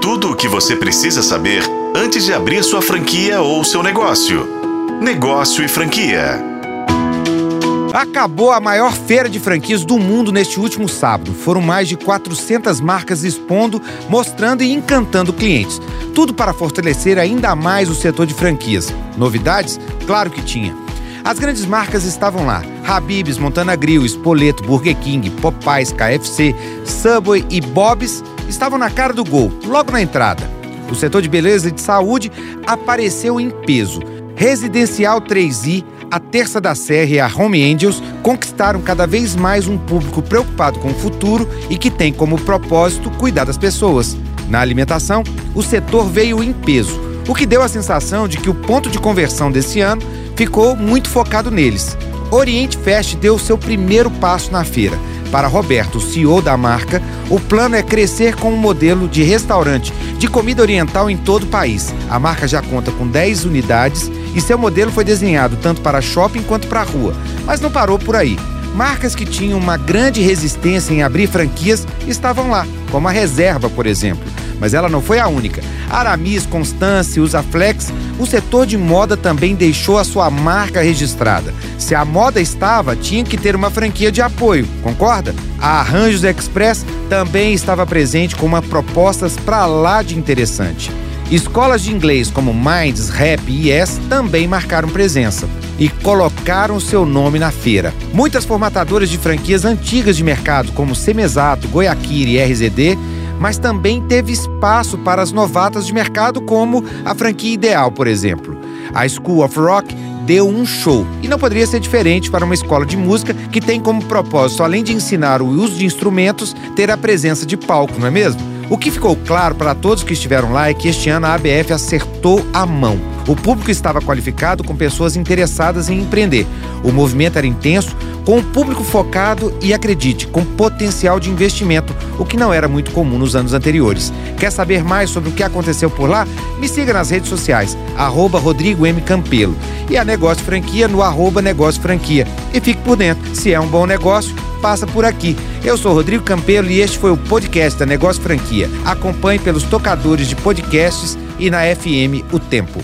Tudo o que você precisa saber antes de abrir sua franquia ou seu negócio. Negócio e franquia. Acabou a maior feira de franquias do mundo neste último sábado. Foram mais de 400 marcas expondo, mostrando e encantando clientes. Tudo para fortalecer ainda mais o setor de franquias. Novidades? Claro que tinha. As grandes marcas estavam lá: Habib's, Montana Grill, Spoleto, Burger King, Popeyes, KFC, Subway e Bob's estavam na cara do gol, logo na entrada. O setor de beleza e de saúde apareceu em peso. Residencial 3i, a Terça da Serra e a Home Angels conquistaram cada vez mais um público preocupado com o futuro e que tem como propósito cuidar das pessoas. Na alimentação, o setor veio em peso, o que deu a sensação de que o ponto de conversão desse ano ficou muito focado neles. Oriente Fest deu seu primeiro passo na feira. Para Roberto, CEO da marca, o plano é crescer com um modelo de restaurante de comida oriental em todo o país. A marca já conta com 10 unidades e seu modelo foi desenhado tanto para shopping quanto para rua. Mas não parou por aí. Marcas que tinham uma grande resistência em abrir franquias estavam lá, como a Reserva, por exemplo. Mas ela não foi a única. Aramis, Constance, Usaflex, o setor de moda também deixou a sua marca registrada. Se a moda estava, tinha que ter uma franquia de apoio, concorda? A Arranjos Express também estava presente com uma propostas para lá de interessante. Escolas de inglês como Minds, Rap e Yes também marcaram presença e colocaram seu nome na feira. Muitas formatadoras de franquias antigas de mercado, como Semesato, Goiaquiri e RZD, mas também teve espaço para as novatas de mercado, como a franquia Ideal, por exemplo. A School of Rock deu um show. E não poderia ser diferente para uma escola de música que tem como propósito, além de ensinar o uso de instrumentos, ter a presença de palco, não é mesmo? O que ficou claro para todos que estiveram lá é que este ano a ABF acertou a mão. O público estava qualificado com pessoas interessadas em empreender. O movimento era intenso, com o público focado e, acredite, com potencial de investimento, o que não era muito comum nos anos anteriores. Quer saber mais sobre o que aconteceu por lá? Me siga nas redes sociais, arroba. Campelo. E a Negócio Franquia no arroba Negócio Franquia. E fique por dentro. Se é um bom negócio, passa por aqui. Eu sou Rodrigo Campelo e este foi o podcast da Negócio Franquia. Acompanhe pelos tocadores de podcasts e na FM O Tempo.